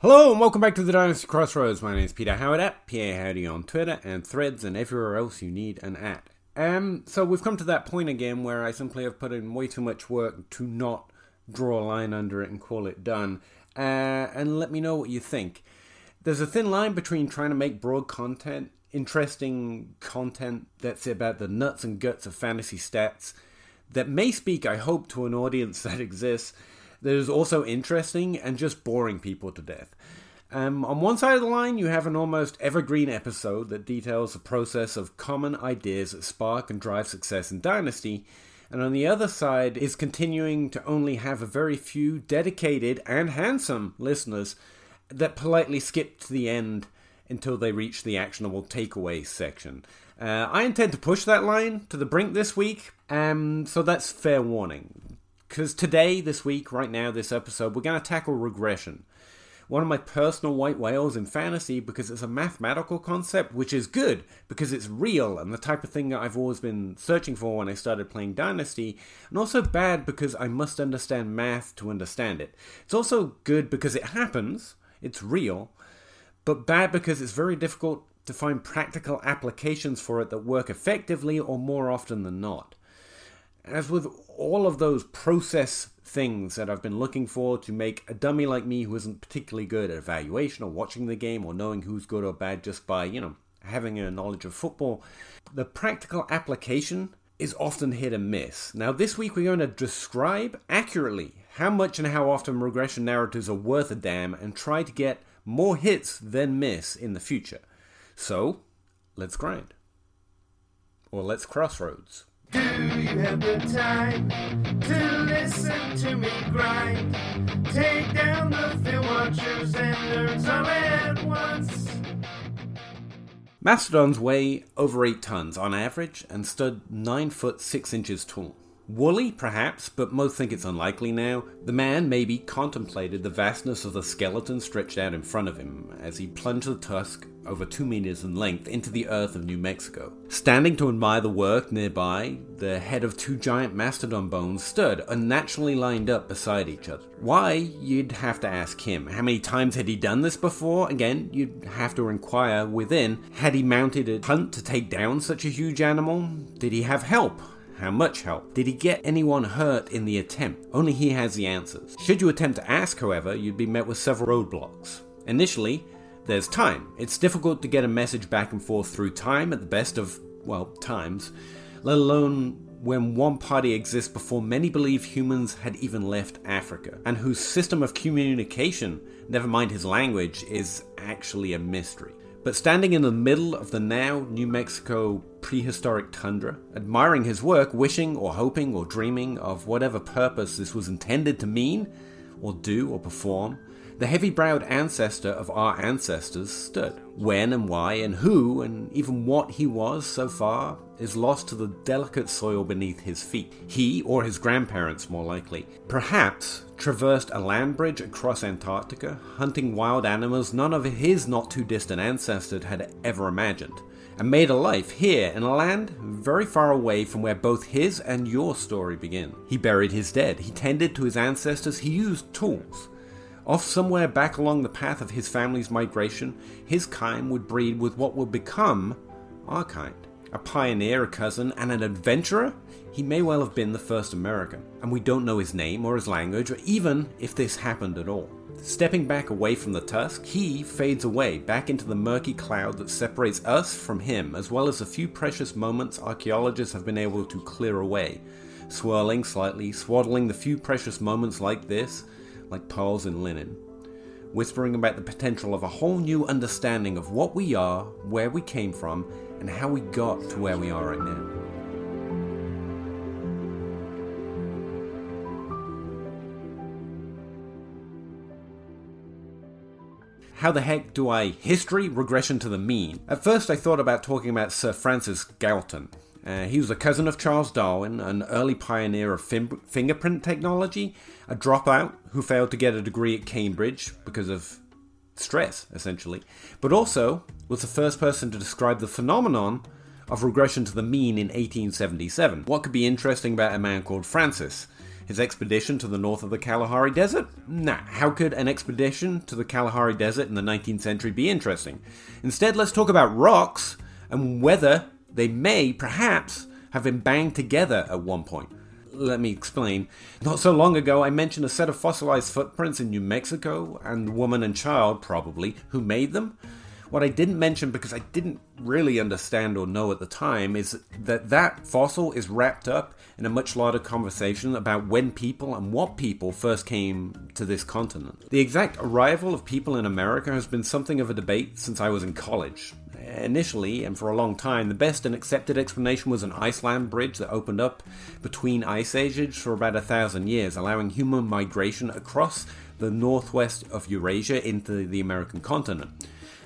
Hello and welcome back to the Dynasty Crossroads. My name is Peter Howard at pahowdy on Twitter and Threads and everywhere else you need an at. Um, so we've come to that point again where I simply have put in way too much work to not draw a line under it and call it done. Uh, and let me know what you think. There's a thin line between trying to make broad content, interesting content that's about the nuts and guts of fantasy stats, that may speak, I hope, to an audience that exists that is also interesting and just boring people to death. Um, on one side of the line, you have an almost evergreen episode that details the process of common ideas that spark and drive success in Dynasty, and on the other side is continuing to only have a very few dedicated and handsome listeners that politely skip to the end until they reach the actionable takeaway section. Uh, I intend to push that line to the brink this week, um, so that's fair warning. Because today, this week, right now, this episode, we're going to tackle regression. One of my personal white whales in fantasy because it's a mathematical concept, which is good because it's real and the type of thing that I've always been searching for when I started playing Dynasty, and also bad because I must understand math to understand it. It's also good because it happens, it's real, but bad because it's very difficult to find practical applications for it that work effectively or more often than not. As with all of those process things that I've been looking for to make a dummy like me who isn't particularly good at evaluation or watching the game or knowing who's good or bad just by, you know, having a knowledge of football, the practical application is often hit and miss. Now, this week we're going to describe accurately how much and how often regression narratives are worth a damn and try to get more hits than miss in the future. So, let's grind. Or let's crossroads. Do you have the time to listen to me grind? Take down the film watchers and nerds all at once. Mastodons weigh over 8 tons on average and stood 9 foot 6 inches tall. Woolly, perhaps, but most think it's unlikely now. The man maybe contemplated the vastness of the skeleton stretched out in front of him as he plunged the tusk over two meters in length into the earth of New Mexico. Standing to admire the work nearby, the head of two giant mastodon bones stood, unnaturally lined up beside each other. Why, you'd have to ask him. How many times had he done this before? Again, you'd have to inquire within. Had he mounted a hunt to take down such a huge animal? Did he have help? How much help? Did he get anyone hurt in the attempt? Only he has the answers. Should you attempt to ask, however, you'd be met with several roadblocks. Initially, there's time. It's difficult to get a message back and forth through time at the best of, well, times, let alone when one party exists before many believe humans had even left Africa, and whose system of communication, never mind his language, is actually a mystery. But standing in the middle of the now New Mexico prehistoric tundra, admiring his work, wishing or hoping or dreaming of whatever purpose this was intended to mean, or do or perform, the heavy browed ancestor of our ancestors stood. When and why and who and even what he was so far is lost to the delicate soil beneath his feet. He, or his grandparents more likely, perhaps traversed a land bridge across Antarctica, hunting wild animals none of his not too distant ancestors had ever imagined, and made a life here in a land very far away from where both his and your story begin. He buried his dead, he tended to his ancestors, he used tools. Off somewhere back along the path of his family's migration, his kind would breed with what would become our kind. A pioneer, a cousin, and an adventurer? He may well have been the first American, and we don't know his name or his language, or even if this happened at all. Stepping back away from the tusk, he fades away back into the murky cloud that separates us from him, as well as the few precious moments archaeologists have been able to clear away. Swirling slightly, swaddling the few precious moments like this, like pearls in linen, whispering about the potential of a whole new understanding of what we are, where we came from, and how we got to where we are right now. How the heck do I history regression to the mean? At first, I thought about talking about Sir Francis Galton, uh, he was a cousin of Charles Darwin, an early pioneer of fingerprint technology, a dropout who failed to get a degree at Cambridge because of stress, essentially, but also was the first person to describe the phenomenon of regression to the mean in 1877. What could be interesting about a man called Francis? His expedition to the north of the Kalahari Desert? Nah, how could an expedition to the Kalahari Desert in the 19th century be interesting? Instead, let's talk about rocks and whether they may, perhaps, have been banged together at one point. Let me explain. Not so long ago, I mentioned a set of fossilized footprints in New Mexico, and woman and child, probably, who made them. What I didn't mention because I didn't really understand or know at the time is that that fossil is wrapped up in a much larger conversation about when people and what people first came to this continent. The exact arrival of people in America has been something of a debate since I was in college. Initially, and for a long time, the best and accepted explanation was an ice land bridge that opened up between ice ages for about a thousand years, allowing human migration across the northwest of Eurasia into the American continent.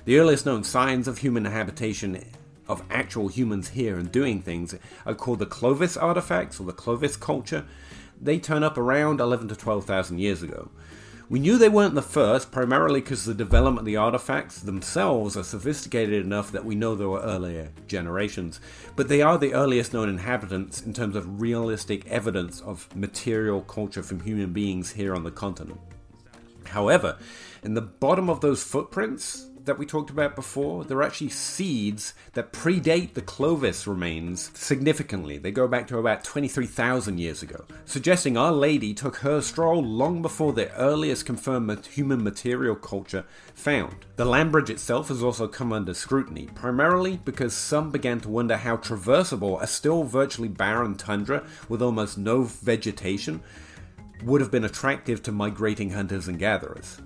The earliest known signs of human habitation of actual humans here and doing things are called the Clovis artifacts or the Clovis culture. They turn up around 11 to 12,000 years ago. We knew they weren't the first, primarily because the development of the artifacts themselves are sophisticated enough that we know there were earlier generations. But they are the earliest known inhabitants in terms of realistic evidence of material culture from human beings here on the continent. However, in the bottom of those footprints, that we talked about before, they're actually seeds that predate the Clovis remains significantly. They go back to about 23,000 years ago, suggesting Our Lady took her stroll long before the earliest confirmed human material culture found. The land bridge itself has also come under scrutiny, primarily because some began to wonder how traversable a still virtually barren tundra with almost no vegetation would have been attractive to migrating hunters and gatherers.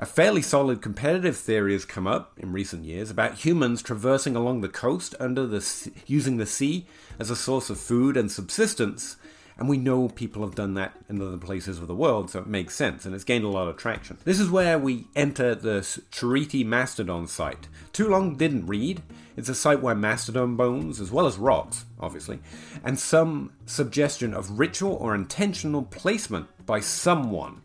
A fairly solid competitive theory has come up in recent years about humans traversing along the coast under the using the sea as a source of food and subsistence, and we know people have done that in other places of the world, so it makes sense, and it's gained a lot of traction. This is where we enter the Cerutti Mastodon site. Too long didn't read. It's a site where mastodon bones, as well as rocks, obviously, and some suggestion of ritual or intentional placement by someone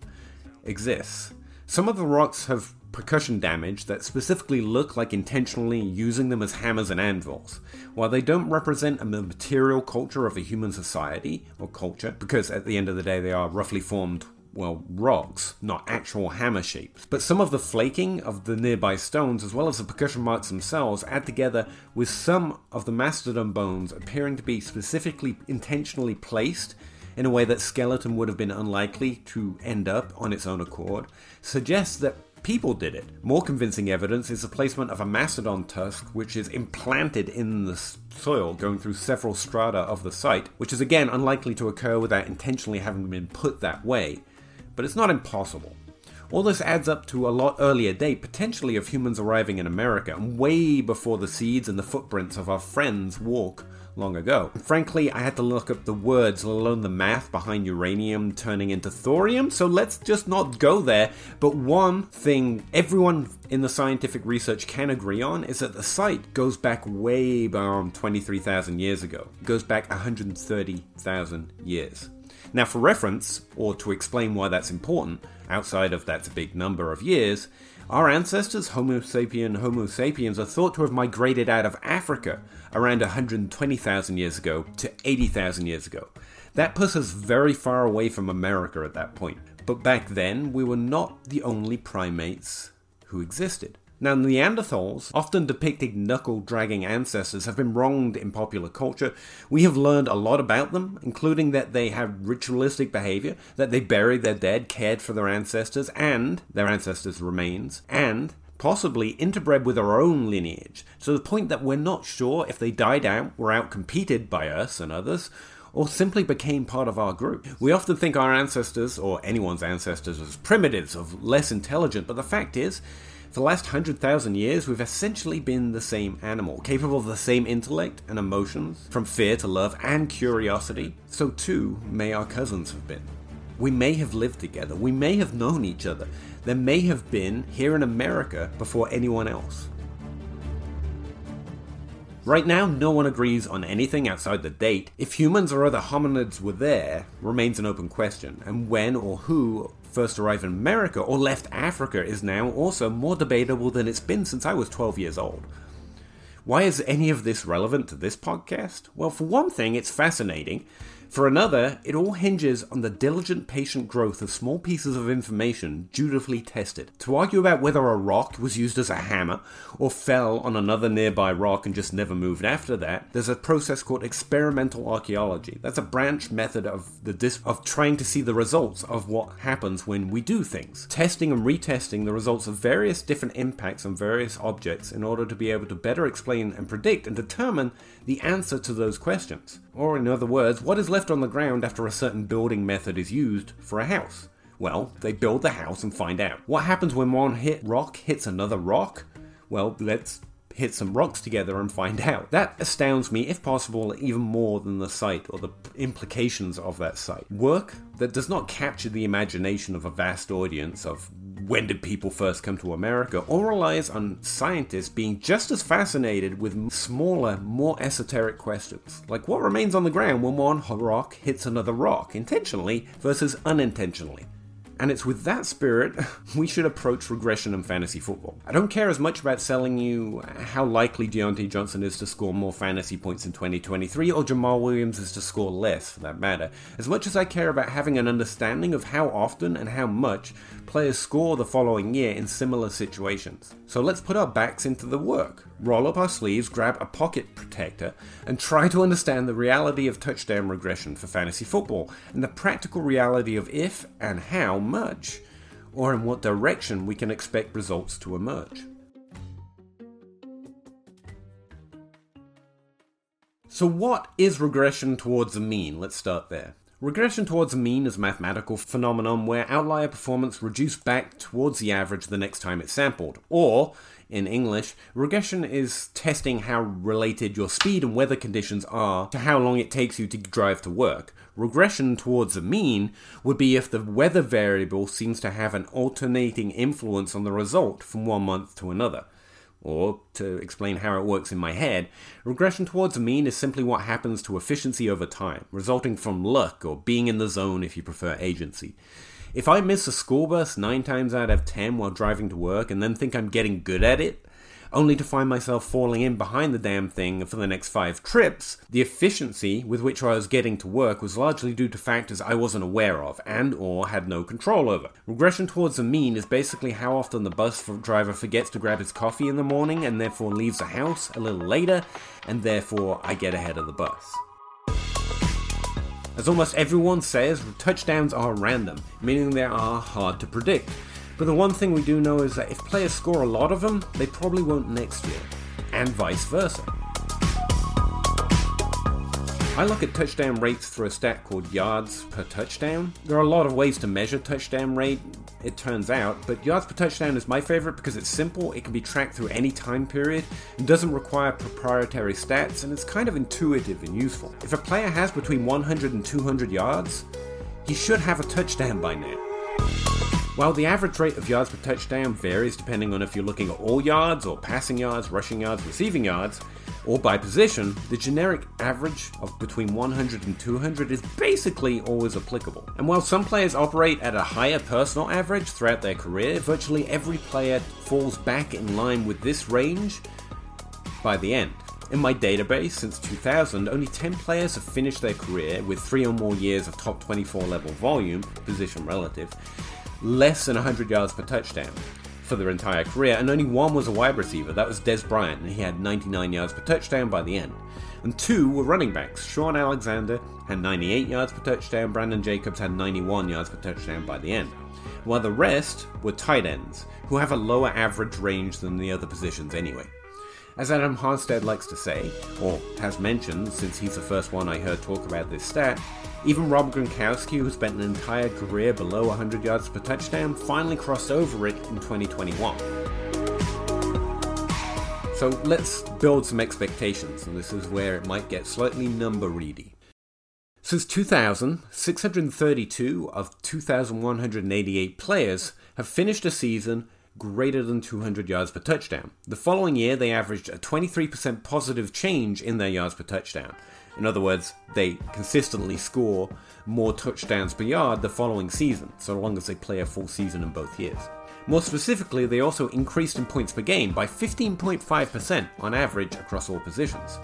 exists. Some of the rocks have percussion damage that specifically look like intentionally using them as hammers and anvils. While they don't represent a material culture of a human society or culture, because at the end of the day they are roughly formed well, rocks, not actual hammer shapes. But some of the flaking of the nearby stones, as well as the percussion marks themselves, add together with some of the mastodon bones appearing to be specifically intentionally placed in a way that skeleton would have been unlikely to end up on its own accord, suggests that people did it. More convincing evidence is the placement of a mastodon tusk, which is implanted in the soil, going through several strata of the site, which is again unlikely to occur without intentionally having been put that way. But it's not impossible. All this adds up to a lot earlier date, potentially of humans arriving in America, and way before the seeds and the footprints of our friends walk long ago. Frankly, I had to look up the words, let alone the math behind uranium turning into thorium, so let's just not go there. But one thing everyone in the scientific research can agree on is that the site goes back way beyond 23,000 years ago. It goes back 130,000 years. Now, for reference, or to explain why that's important, outside of that big number of years, our ancestors, Homo sapien, Homo sapiens, are thought to have migrated out of Africa around 120,000 years ago to 80,000 years ago. That puts us very far away from America at that point. But back then, we were not the only primates who existed. Now, Neanderthals, often depicted knuckle dragging ancestors, have been wronged in popular culture. We have learned a lot about them, including that they have ritualistic behavior, that they buried their dead, cared for their ancestors and their ancestors' remains, and possibly interbred with our own lineage, to the point that we're not sure if they died out, were outcompeted by us and others, or simply became part of our group. We often think our ancestors, or anyone's ancestors, as primitives, of less intelligent, but the fact is, for the last 100,000 years, we've essentially been the same animal, capable of the same intellect and emotions, from fear to love and curiosity. So too may our cousins have been. We may have lived together, we may have known each other, there may have been here in America before anyone else. Right now, no one agrees on anything outside the date. If humans or other hominids were there remains an open question, and when or who first arrived in America or left Africa is now also more debatable than it's been since I was 12 years old. Why is any of this relevant to this podcast? Well, for one thing, it's fascinating. For another, it all hinges on the diligent, patient growth of small pieces of information dutifully tested. To argue about whether a rock was used as a hammer or fell on another nearby rock and just never moved after that, there's a process called experimental archaeology. That's a branch method of the dis- of trying to see the results of what happens when we do things, testing and retesting the results of various different impacts on various objects in order to be able to better explain and predict and determine the answer to those questions. Or, in other words, what is left on the ground after a certain building method is used for a house? Well, they build the house and find out. What happens when one hit rock hits another rock? Well, let's hit some rocks together and find out. That astounds me, if possible, even more than the site or the implications of that site. Work that does not capture the imagination of a vast audience of when did people first come to America, or relies on scientists being just as fascinated with smaller, more esoteric questions, like what remains on the ground when one rock hits another rock, intentionally versus unintentionally. And it's with that spirit we should approach regression in fantasy football. I don't care as much about selling you how likely Diontae Johnson is to score more fantasy points in 2023 or Jamaal Williams is to score less, for that matter, as much as I care about having an understanding of how often and how much players score the following year in similar situations. So let's put our backs into the work, roll up our sleeves, grab a pocket protector, and try to understand the reality of touchdown regression for fantasy football and the practical reality of if and how much, or in what direction we can expect results to emerge. So, what is regression towards the mean? Let's start there. Regression towards a mean is a mathematical phenomenon where outlier performance reduced back towards the average the next time it's sampled. Or, in English, regression is testing how related your speed and weather conditions are to how long it takes you to drive to work. Regression towards the mean would be if the weather variable seems to have an alternating influence on the result from one month to another. Or, to explain how it works in my head, regression towards mean is simply what happens to efficiency over time, resulting from luck or being in the zone if you prefer agency. If I miss a school bus 9 times out of 10 while driving to work and then think I'm getting good at it, only to find myself falling in behind the damn thing for the next five trips, the efficiency with which I was getting to work was largely due to factors I wasn't aware of and or had no control over. Regression towards the mean is basically how often the bus driver forgets to grab his coffee in the morning and therefore leaves the house a little later, and therefore I get ahead of the bus. As almost everyone says, touchdowns are random, meaning they are hard to predict. But the one thing we do know is that if players score a lot of them, they probably won't next year, and vice versa. I look at touchdown rates through a stat called yards per touchdown. There are a lot of ways to measure touchdown rate, it turns out, but yards per touchdown is my favorite because it's simple, it can be tracked through any time period, and doesn't require proprietary stats, and it's kind of intuitive and useful. If a player has between 100 and 200 yards, he should have a touchdown by now. While the average rate of yards per touchdown varies depending on if you're looking at all yards or passing yards, rushing yards, receiving yards, or by position, the generic average of between 100 and 200 is basically always applicable. And while some players operate at a higher personal average throughout their career, virtually every player falls back in line with this range by the end. In my database since 2000, only 10 players have finished their career with 3 or more years of top 24 level volume, position relative, less than 100 yards per touchdown for their entire career, and only one was a wide receiver. That was Dez Bryant, and he had 99 yards per touchdown by the end. And two were running backs. Shaun Alexander had 98 yards per touchdown, Brandon Jacobs had 91 yards per touchdown by the end. While the rest were tight ends, who have a lower average range than the other positions anyway. As Adam Harstad likes to say, or has mentioned since he's the first one I heard talk about this stat, even Rob Gronkowski, who spent an entire career below 100 yards per touchdown, finally crossed over it in 2021. So let's build some expectations, and this is where it might get slightly number ready. Since 2000, 632 of 2,188 players have finished a season greater than 200 yards per touchdown. The following year, they averaged a 23% positive change in their yards per touchdown. In other words, they consistently score more touchdowns per yard the following season, so long as they play a full season in both years. More specifically, they also increased in points per game by 15.5% on average across all positions.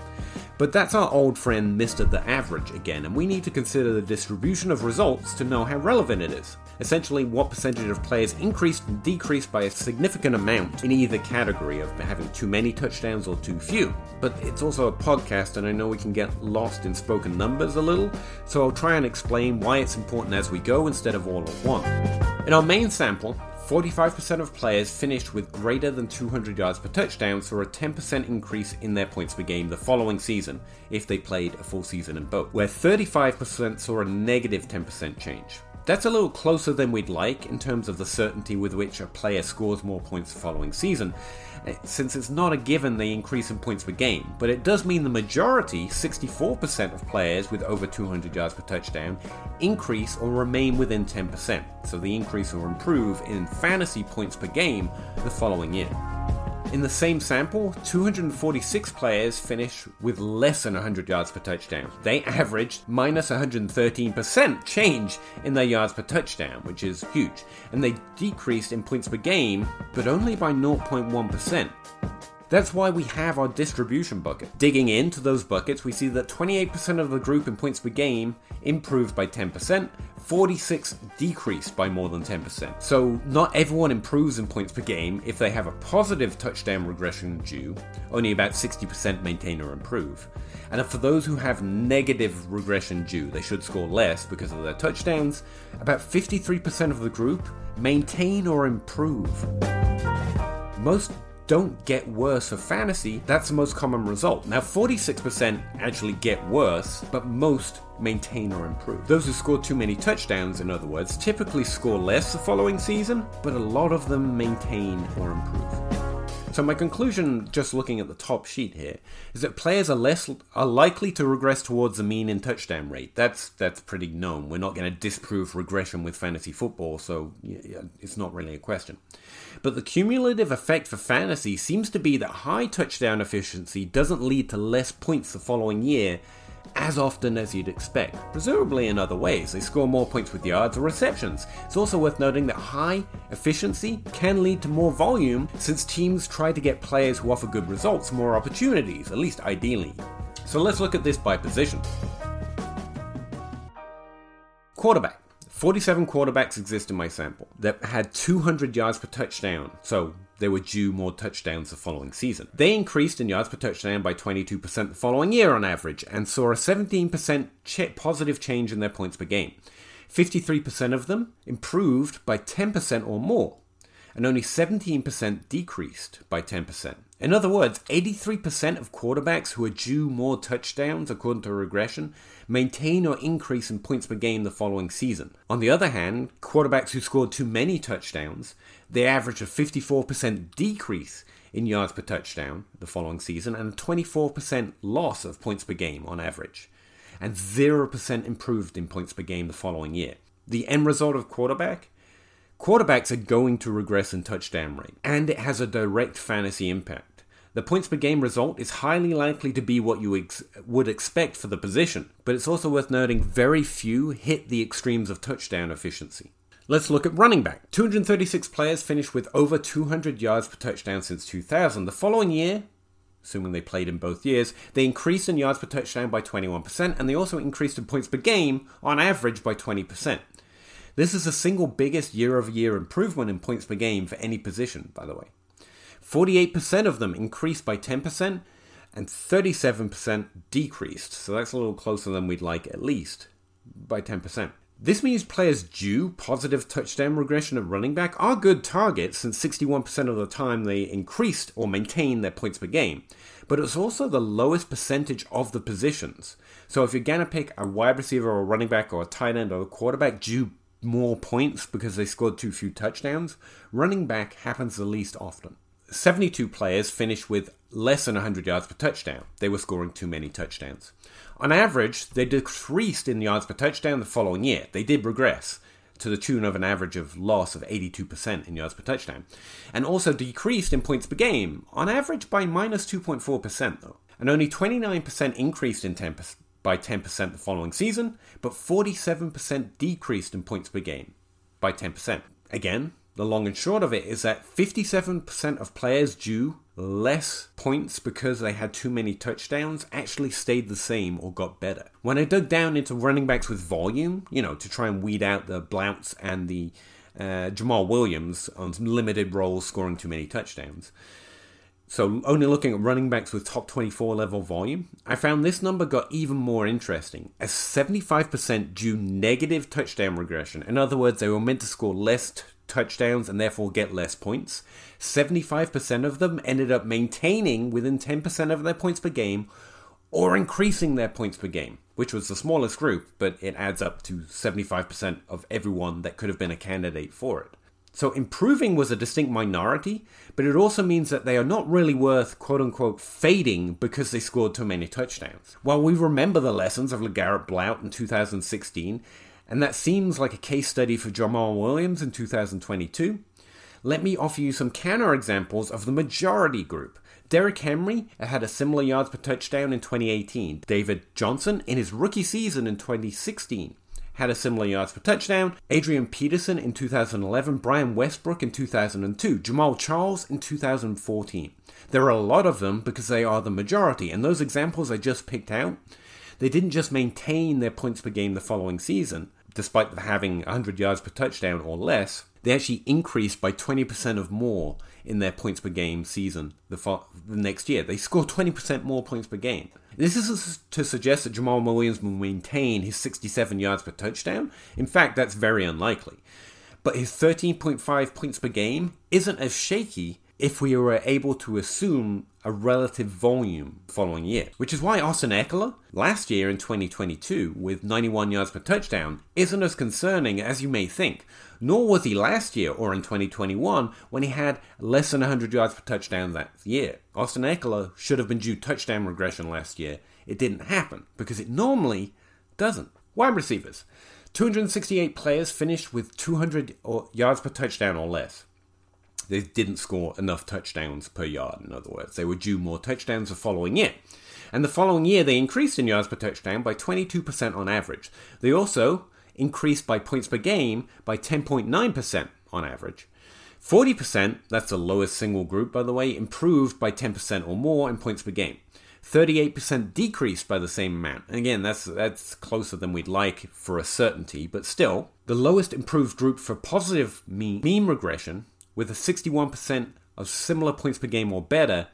But that's our old friend Mr. The Average again, and we need to consider the distribution of results to know how relevant it is. Essentially, what percentage of players increased and decreased by a significant amount in either category of having too many touchdowns or too few. But it's also a podcast, and I know we can get lost in spoken numbers a little, so I'll try and explain why it's important as we go instead of all at once. In our main sample, 45% of players finished with greater than 200 yards per touchdown, saw a 10% increase in their points per game the following season if they played a full season in both, where 35% saw a negative 10% change. That's a little closer than we'd like in terms of the certainty with which a player scores more points the following season, eh, since it's not a given they increase in points per game, but it does mean the majority, 64% of players with over 200 yards per touchdown, increase or remain within 10%, so the increase or improve in fantasy points per game the following year. In the same sample, 246 players finish with less than 100 yards per touchdown. They averaged minus 113% change in their yards per touchdown, which is huge, and they decreased in points per game, but only by 0.1%. That's why we have our distribution bucket. Digging into those buckets, we see that 28% of the group in points per game improved by 10%, 46 decreased by more than 10%. So not everyone improves in points per game if they have a positive touchdown regression due, only about 60% maintain or improve. And for those who have negative regression due, they should score less because of their touchdowns. About 53% of the group maintain or improve. Most don't get worse for fantasy, that's the most common result. Now, 46% actually get worse, but most maintain or improve. Those who score too many touchdowns, in other words, typically score less the following season, but a lot of them maintain or improve. So my conclusion, just looking at the top sheet here, is that players are less are likely to regress towards the mean in touchdown rate. That's that's pretty known. We're not going to disprove regression with fantasy football, so it's not really a question. But the cumulative effect for fantasy seems to be that high touchdown efficiency doesn't lead to less points the following year as often as you'd expect. Presumably in other ways, they score more points with yards or receptions. It's also worth noting that high efficiency can lead to more volume since teams try to get players who offer good results more opportunities, at least ideally. So let's look at this by position. Quarterback. 47 quarterbacks exist in my sample that had 200 yards per touchdown, so they were due more touchdowns the following season. They increased in yards per touchdown by 22% the following year on average and saw a 17% ch- positive change in their points per game. 53% of them improved by 10% or more, and only 17% decreased by 10%. In other words, 83% of quarterbacks who are due more touchdowns, according to regression, maintain or increase in points per game the following season. On the other hand, quarterbacks who scored too many touchdowns, they average a 54% decrease in yards per touchdown the following season and a 24% loss of points per game on average, and 0% improved in points per game the following year. The end result of quarterback Quarterbacks are going to regress in touchdown rate, and it has a direct fantasy impact. The points per game result is highly likely to be what you ex- would expect for the position, but it's also worth noting very few hit the extremes of touchdown efficiency. Let's look at running back. 236 players finished with over 200 yards per touchdown since 2000. The following year, assuming they played in both years, they increased in yards per touchdown by 21%, and they also increased in points per game on average by 20%. This is the single biggest year over year improvement in points per game for any position, by the way. 48% of them increased by 10%, and 37% decreased, so that's a little closer than we'd like at least, by 10%. This means players due positive touchdown regression at running back are good targets, since 61% of the time they increased or maintained their points per game. But it's also the lowest percentage of the positions. So if you're going to pick a wide receiver or a running back or a tight end or a quarterback due more points because they scored too few touchdowns, running back happens the least often. 72 players finished with less than 100 yards per touchdown. They were scoring too many touchdowns. On average, they decreased in yards per touchdown the following year. They did regress to the tune of an average of loss of 82% in yards per touchdown, and also decreased in points per game, on average by minus 2.4% though. And only 29% increased in 10 by 10% the following season, but 47% decreased in points per game by 10%. Again, the long and short of it is that 57% of players due less points because they had too many touchdowns actually stayed the same or got better. When I dug down into running backs with volume, you know, to try and weed out the Blount's and the uh, Jamaal Williams on some limited roles scoring too many touchdowns. So, only looking at running backs with top 24 level volume, I found this number got even more interesting, as 75% due negative touchdown regression. In other words, they were meant to score less t- touchdowns and therefore get less points. 75% of them ended up maintaining within 10% of their points per game or increasing their points per game, which was the smallest group, but it adds up to 75% of everyone that could have been a candidate for it. So improving was a distinct minority, but it also means that they are not really worth quote unquote fading because they scored too many touchdowns. While we remember the lessons of LeGarrette Blount in 2016, and that seems like a case study for Jamaal Williams in 2022, let me offer you some counterexamples of the majority group. Derrick Henry had a similar yards per touchdown in 2018. David Johnson in his rookie season in 2016 had a similar yards per touchdown. Adrian Peterson in 2011, Brian Westbrook in 2002, Jamaal Charles in 2014. There are a lot of them because they are the majority, and those examples I just picked out, they didn't just maintain their points per game the following season, despite having 100 yards per touchdown or less. They actually increased by 20% of more in their points per game season the, fo- the next year. They scored 20% more points per game. This is to suggest that Jamaal Williams will maintain his 67 yards per touchdown. In fact, that's very unlikely. But his 13.5 points per game isn't as shaky if we were able to assume a relative volume following year. Which is why Austin Ekeler, last year in 2022, with 91 yards per touchdown, isn't as concerning as you may think. Nor was he last year or in 2021 when he had less than 100 yards per touchdown that year. Austin Ekeler should have been due touchdown regression last year. It didn't happen because it normally doesn't. Wide receivers. 268 players finished with 200 yards per touchdown or less they didn't score enough touchdowns per yard, in other words. They were due more touchdowns the following year. And the following year, they increased in yards per touchdown by 22% on average. They also increased by points per game by 10.9% on average. 40%, that's the lowest single group, by the way, improved by 10% or more in points per game. 38% decreased by the same amount. And again, that's that's closer than we'd like for a certainty, but still, the lowest improved group for positive mean, mean regression with a 61% of similar points per game or better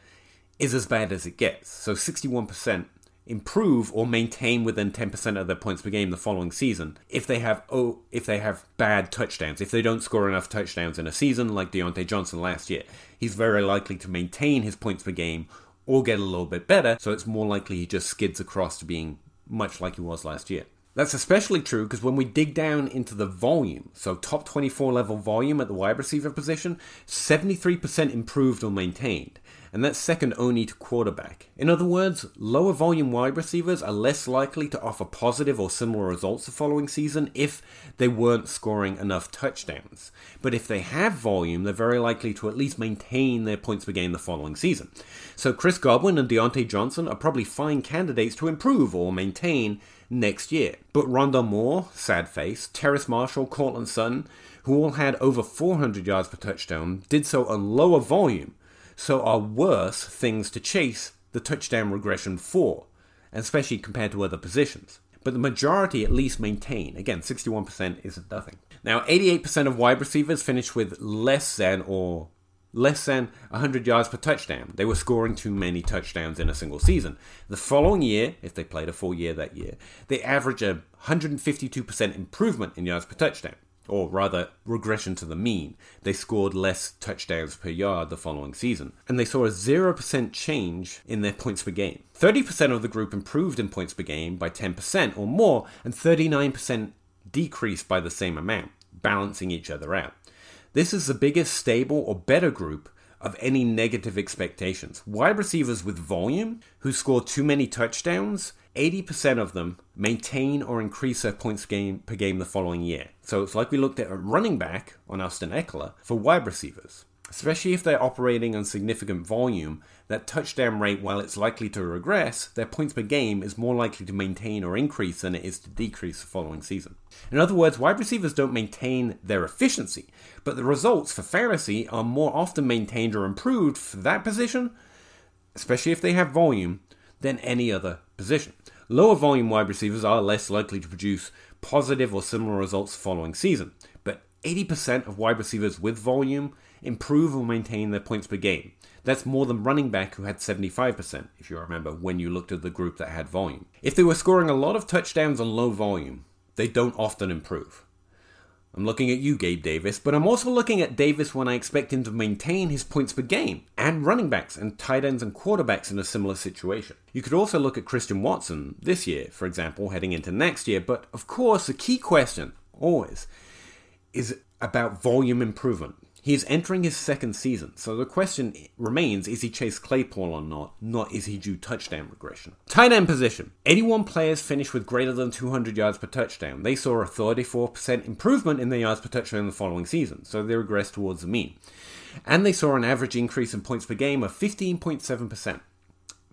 is as bad as it gets. So 61% improve or maintain within 10% of their points per game the following season. If they have oh if they have bad touchdowns if they don't score enough touchdowns in a season like Diontae Johnson last year he's very likely to maintain his points per game or get a little bit better. So it's more likely he just skids across to being much like he was last year. That's especially true because when we dig down into the volume, so top 24 level volume at the wide receiver position, 73% improved or maintained, and that's second only to quarterback. In other words, lower volume wide receivers are less likely to offer positive or similar results the following season if they weren't scoring enough touchdowns. But if they have volume, they're very likely to at least maintain their points per game the following season. So Chris Godwin and Diontae Johnson are probably fine candidates to improve or maintain next year. But Rondale Moore, sad face, Terrace Marshall, Courtland Sutton, who all had over 400 yards per touchdown, did so on lower volume, so are worse things to chase the touchdown regression for, especially compared to other positions. But the majority at least maintain. Again, 61% isn't nothing. Now, 88% of wide receivers finish with less than or less than 100 yards per touchdown. They were scoring too many touchdowns in a single season. The following year, if they played a full year that year, they averaged a 152% improvement in yards per touchdown, or rather, regression to the mean. They scored less touchdowns per yard the following season, and they saw a 0% change in their points per game. 30% of the group improved in points per game by 10% or more, and 39% decreased by the same amount, balancing each other out. This is the biggest stable or better group of any negative expectations. Wide receivers with volume who score too many touchdowns, 80% of them maintain or increase their points game per game the following year. So it's like we looked at a running back on Austin Ekeler for wide receivers. especially if they're operating on significant volume, that touchdown rate, while it's likely to regress, their points per game is more likely to maintain or increase than it is to decrease the following season. In other words, wide receivers don't maintain their efficiency, but the results for fantasy are more often maintained or improved for that position, especially if they have volume, than any other position. Lower volume wide receivers are less likely to produce positive or similar results following season, but 80% of wide receivers with volume improve or maintain their points per game. That's more than running back who had 75%, if you remember, when you looked at the group that had volume. If they were scoring a lot of touchdowns on low volume, they don't often improve. I'm looking at you, Gabe Davis, but I'm also looking at Davis when I expect him to maintain his points per game, and running backs and tight ends and quarterbacks in a similar situation. You could also look at Christian Watson this year, for example, heading into next year, but of course, the key question, always, is about volume improvement. He is entering his second season, so the question remains is he Chase Claypool or not, not is he due touchdown regression. Tight end position 81 players finished with greater than 200 yards per touchdown. They saw a 34% improvement in their yards per touchdown in the following season, so they regressed towards the mean. And they saw an average increase in points per game of 15.7%.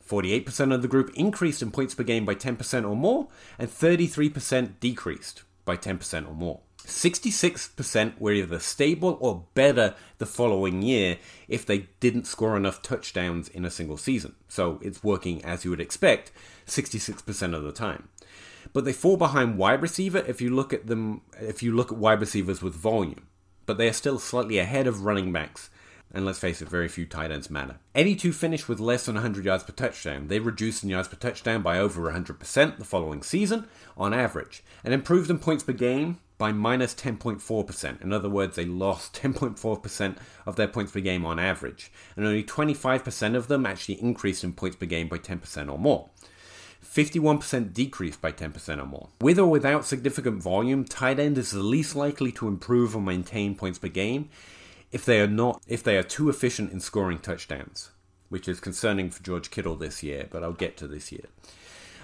48% of the group increased in points per game by 10% or more, and 33% decreased by 10% or more. 66% were either stable or better the following year if they didn't score enough touchdowns in a single season. So it's working as you would expect 66% of the time. But they fall behind wide receiver if you look at them if you look at wide receivers with volume. But they are still slightly ahead of running backs. And let's face it, very few tight ends matter. 82 finished with less than 100 yards per touchdown. They reduced in yards per touchdown by over 100% the following season on average, and improved in points per game by minus 10.4%. In other words, they lost 10.4% of their points per game on average, and only 25% of them actually increased in points per game by 10% or more. 51% decreased by 10% or more. With or without significant volume, tight end is the least likely to improve or maintain points per game if they are not if they are too efficient in scoring touchdowns, which is concerning for George Kittle this year, but I'll get to this year.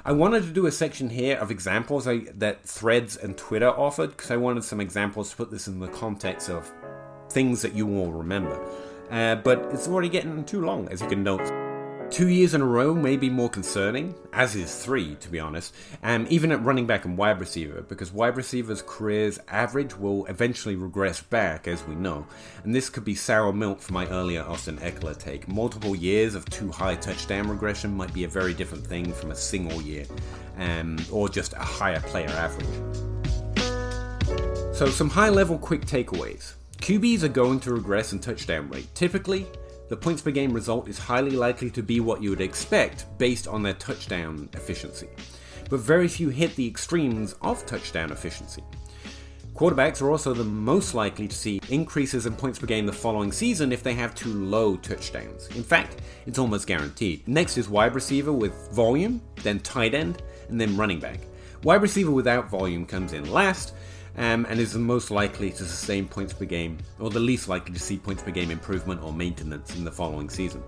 I wanted to do a section here of examples I, that Threads and Twitter offered because I wanted some examples to put this in the context of things that you will remember. Uh, but it's already getting too long, as you can note. Two years in a row may be more concerning, as is three, to be honest, and even at running back and wide receiver, because wide receivers' careers average will eventually regress back, as we know, and this could be sour milk for my earlier Austin Ekeler take. Multiple years of too high touchdown regression might be a very different thing from a single year, um, or just a higher player average. So, some high level quick takeaways. QBs are going to regress in touchdown rate. Typically, the points per game result is highly likely to be what you would expect based on their touchdown efficiency, but very few hit the extremes of touchdown efficiency. Quarterbacks are also the most likely to see increases in points per game the following season if they have too low touchdowns. In fact, it's almost guaranteed. Next is wide receiver with volume, then tight end, and then running back. Wide receiver without volume comes in last, um, and is the most likely to sustain points per game, or the least likely to see points per game improvement or maintenance in the following season.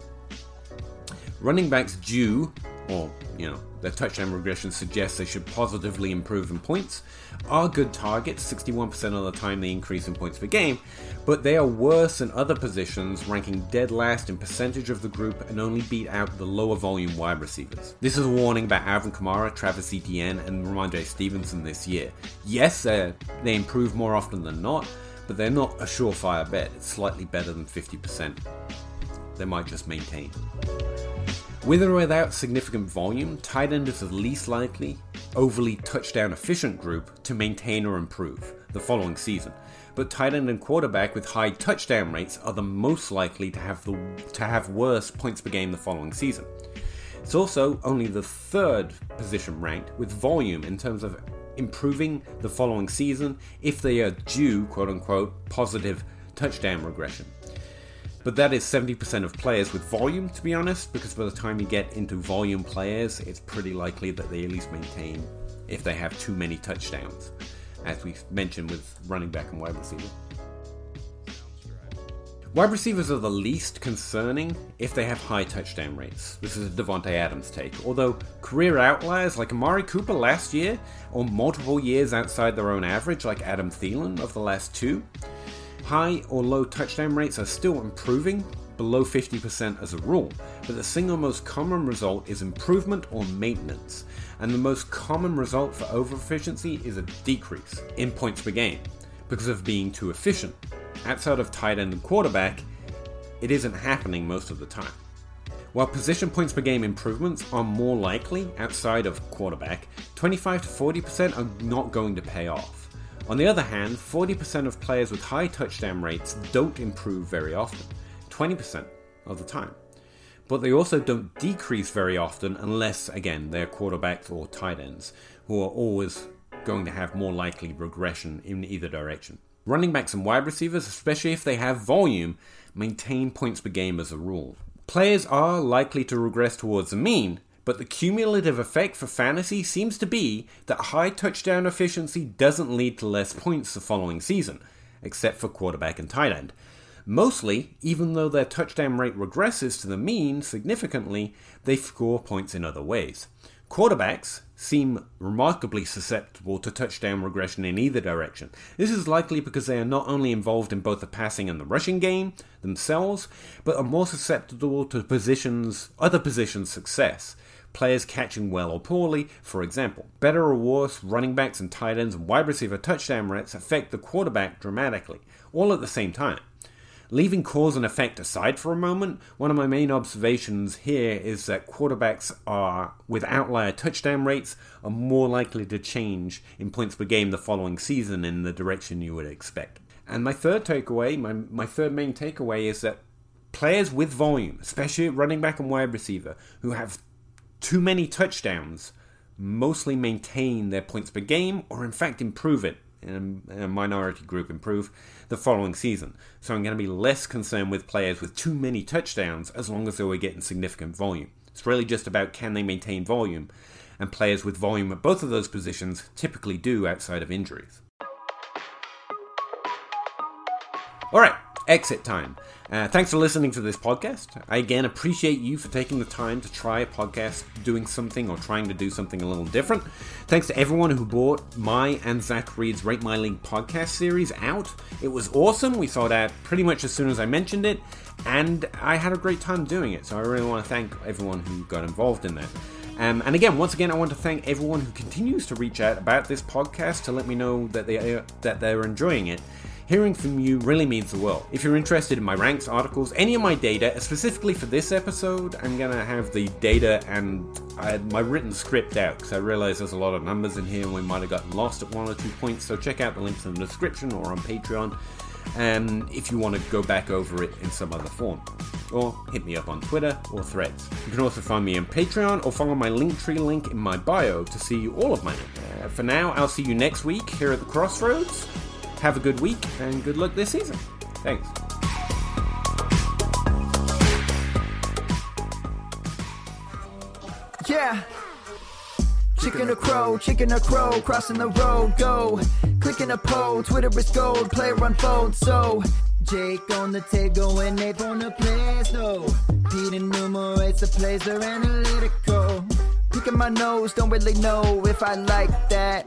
Running backs due, or you know, their touchdown regression suggests they should positively improve in points, are good targets. 61% of the time they increase in points per game, but they are worse in other positions, ranking dead last in percentage of the group and only beat out the lower volume wide receivers. This is a warning about Alvin Kamara, Travis Etienne, and Rhamondre Stevenson this year. Yes, uh, they improve more often than not, but they're not a surefire bet. It's slightly better than 50%. They might just maintain. With or without significant volume, tight end is the least likely, overly touchdown efficient group to maintain or improve the following season. But tight end and quarterback with high touchdown rates are the most likely to have the to have worse points per game the following season. It's also only the third position ranked with volume in terms of improving the following season if they are due, quote unquote, positive touchdown regression. But that is 70% of players with volume, to be honest, because by the time you get into volume players, it's pretty likely that they at least maintain if they have too many touchdowns, as we mentioned with running back and wide receiver. Wide receivers are the least concerning if they have high touchdown rates. This is a Davante Adams take. Although career outliers like Amari Cooper last year, or multiple years outside their own average like Adam Thielen of the last two, High or low touchdown rates are still improving, below 50% as a rule, but the single most common result is improvement or maintenance, and the most common result for overefficiency is a decrease in points per game because of being too efficient. Outside of tight end and quarterback, it isn't happening most of the time. While position points per game improvements are more likely outside of quarterback, 25 to 40% are not going to pay off. On the other hand, 40% of players with high touchdown rates don't improve very often, 20% of the time. But they also don't decrease very often unless, again, they're quarterbacks or tight ends, who are always going to have more likely regression in either direction. Running backs and wide receivers, especially if they have volume, maintain points per game as a rule. Players are likely to regress towards the mean, but the cumulative effect for fantasy seems to be that high touchdown efficiency doesn't lead to less points the following season, except for quarterback and tight end. Mostly, even though their touchdown rate regresses to the mean significantly, they score points in other ways. Quarterbacks seem remarkably susceptible to touchdown regression in either direction. This is likely because they are not only involved in both the passing and the rushing game themselves, but are more susceptible to positions other positions' success. Players catching well or poorly, for example. Better or worse, running backs and tight ends and wide receiver touchdown rates affect the quarterback dramatically, all at the same time. Leaving cause and effect aside for a moment, one of my main observations here is that quarterbacks are, with outlier touchdown rates, are more likely to change in points per game the following season in the direction you would expect. And my third takeaway, my, my third main takeaway is that players with volume, especially running back and wide receiver, who have too many touchdowns, mostly maintain their points per game or in fact improve it in a, minority group improve the following season. So I'm going to be less concerned with players with too many touchdowns as long as they were getting significant volume. It's really just about can they maintain volume, and players with volume at both of those positions typically do outside of injuries. All right, exit time. Uh, thanks for listening to this podcast. I again appreciate you for taking the time to try a podcast doing something or trying to do something a little different. Thanks to everyone who bought my and Zac Reed's Rate My League podcast series out. It was awesome. We saw that pretty much as soon as I mentioned it, and I had a great time doing it. So I really want to thank everyone who got involved in that. Um, and again, once again, I want to thank everyone who continues to reach out about this podcast to let me know that they that they're enjoying it. Hearing from you really means the world. If you're interested in my ranks, articles, any of my data, specifically for this episode, I'm gonna have the data and I my written script out because I realize there's a lot of numbers in here and we might have gotten lost at one or two points. So check out the links in the description or on Patreon um, if you want to go back over it in some other form. Or hit me up on Twitter or threads. You can also find me on Patreon or follow my Linktree link in my bio to see all of my. Uh, for now, I'll see you next week here at the Crossroads. Have a good week and good luck this season. Thanks. Yeah. Chicken or crow, chicken or crow, crossing the road, go. Clicking a pole, Twitter is gold, player unfold, so. Jake on the table and Nate on the place, no. Pete enumerates the plays, they're analytical. Picking my nose, don't really know if I like that.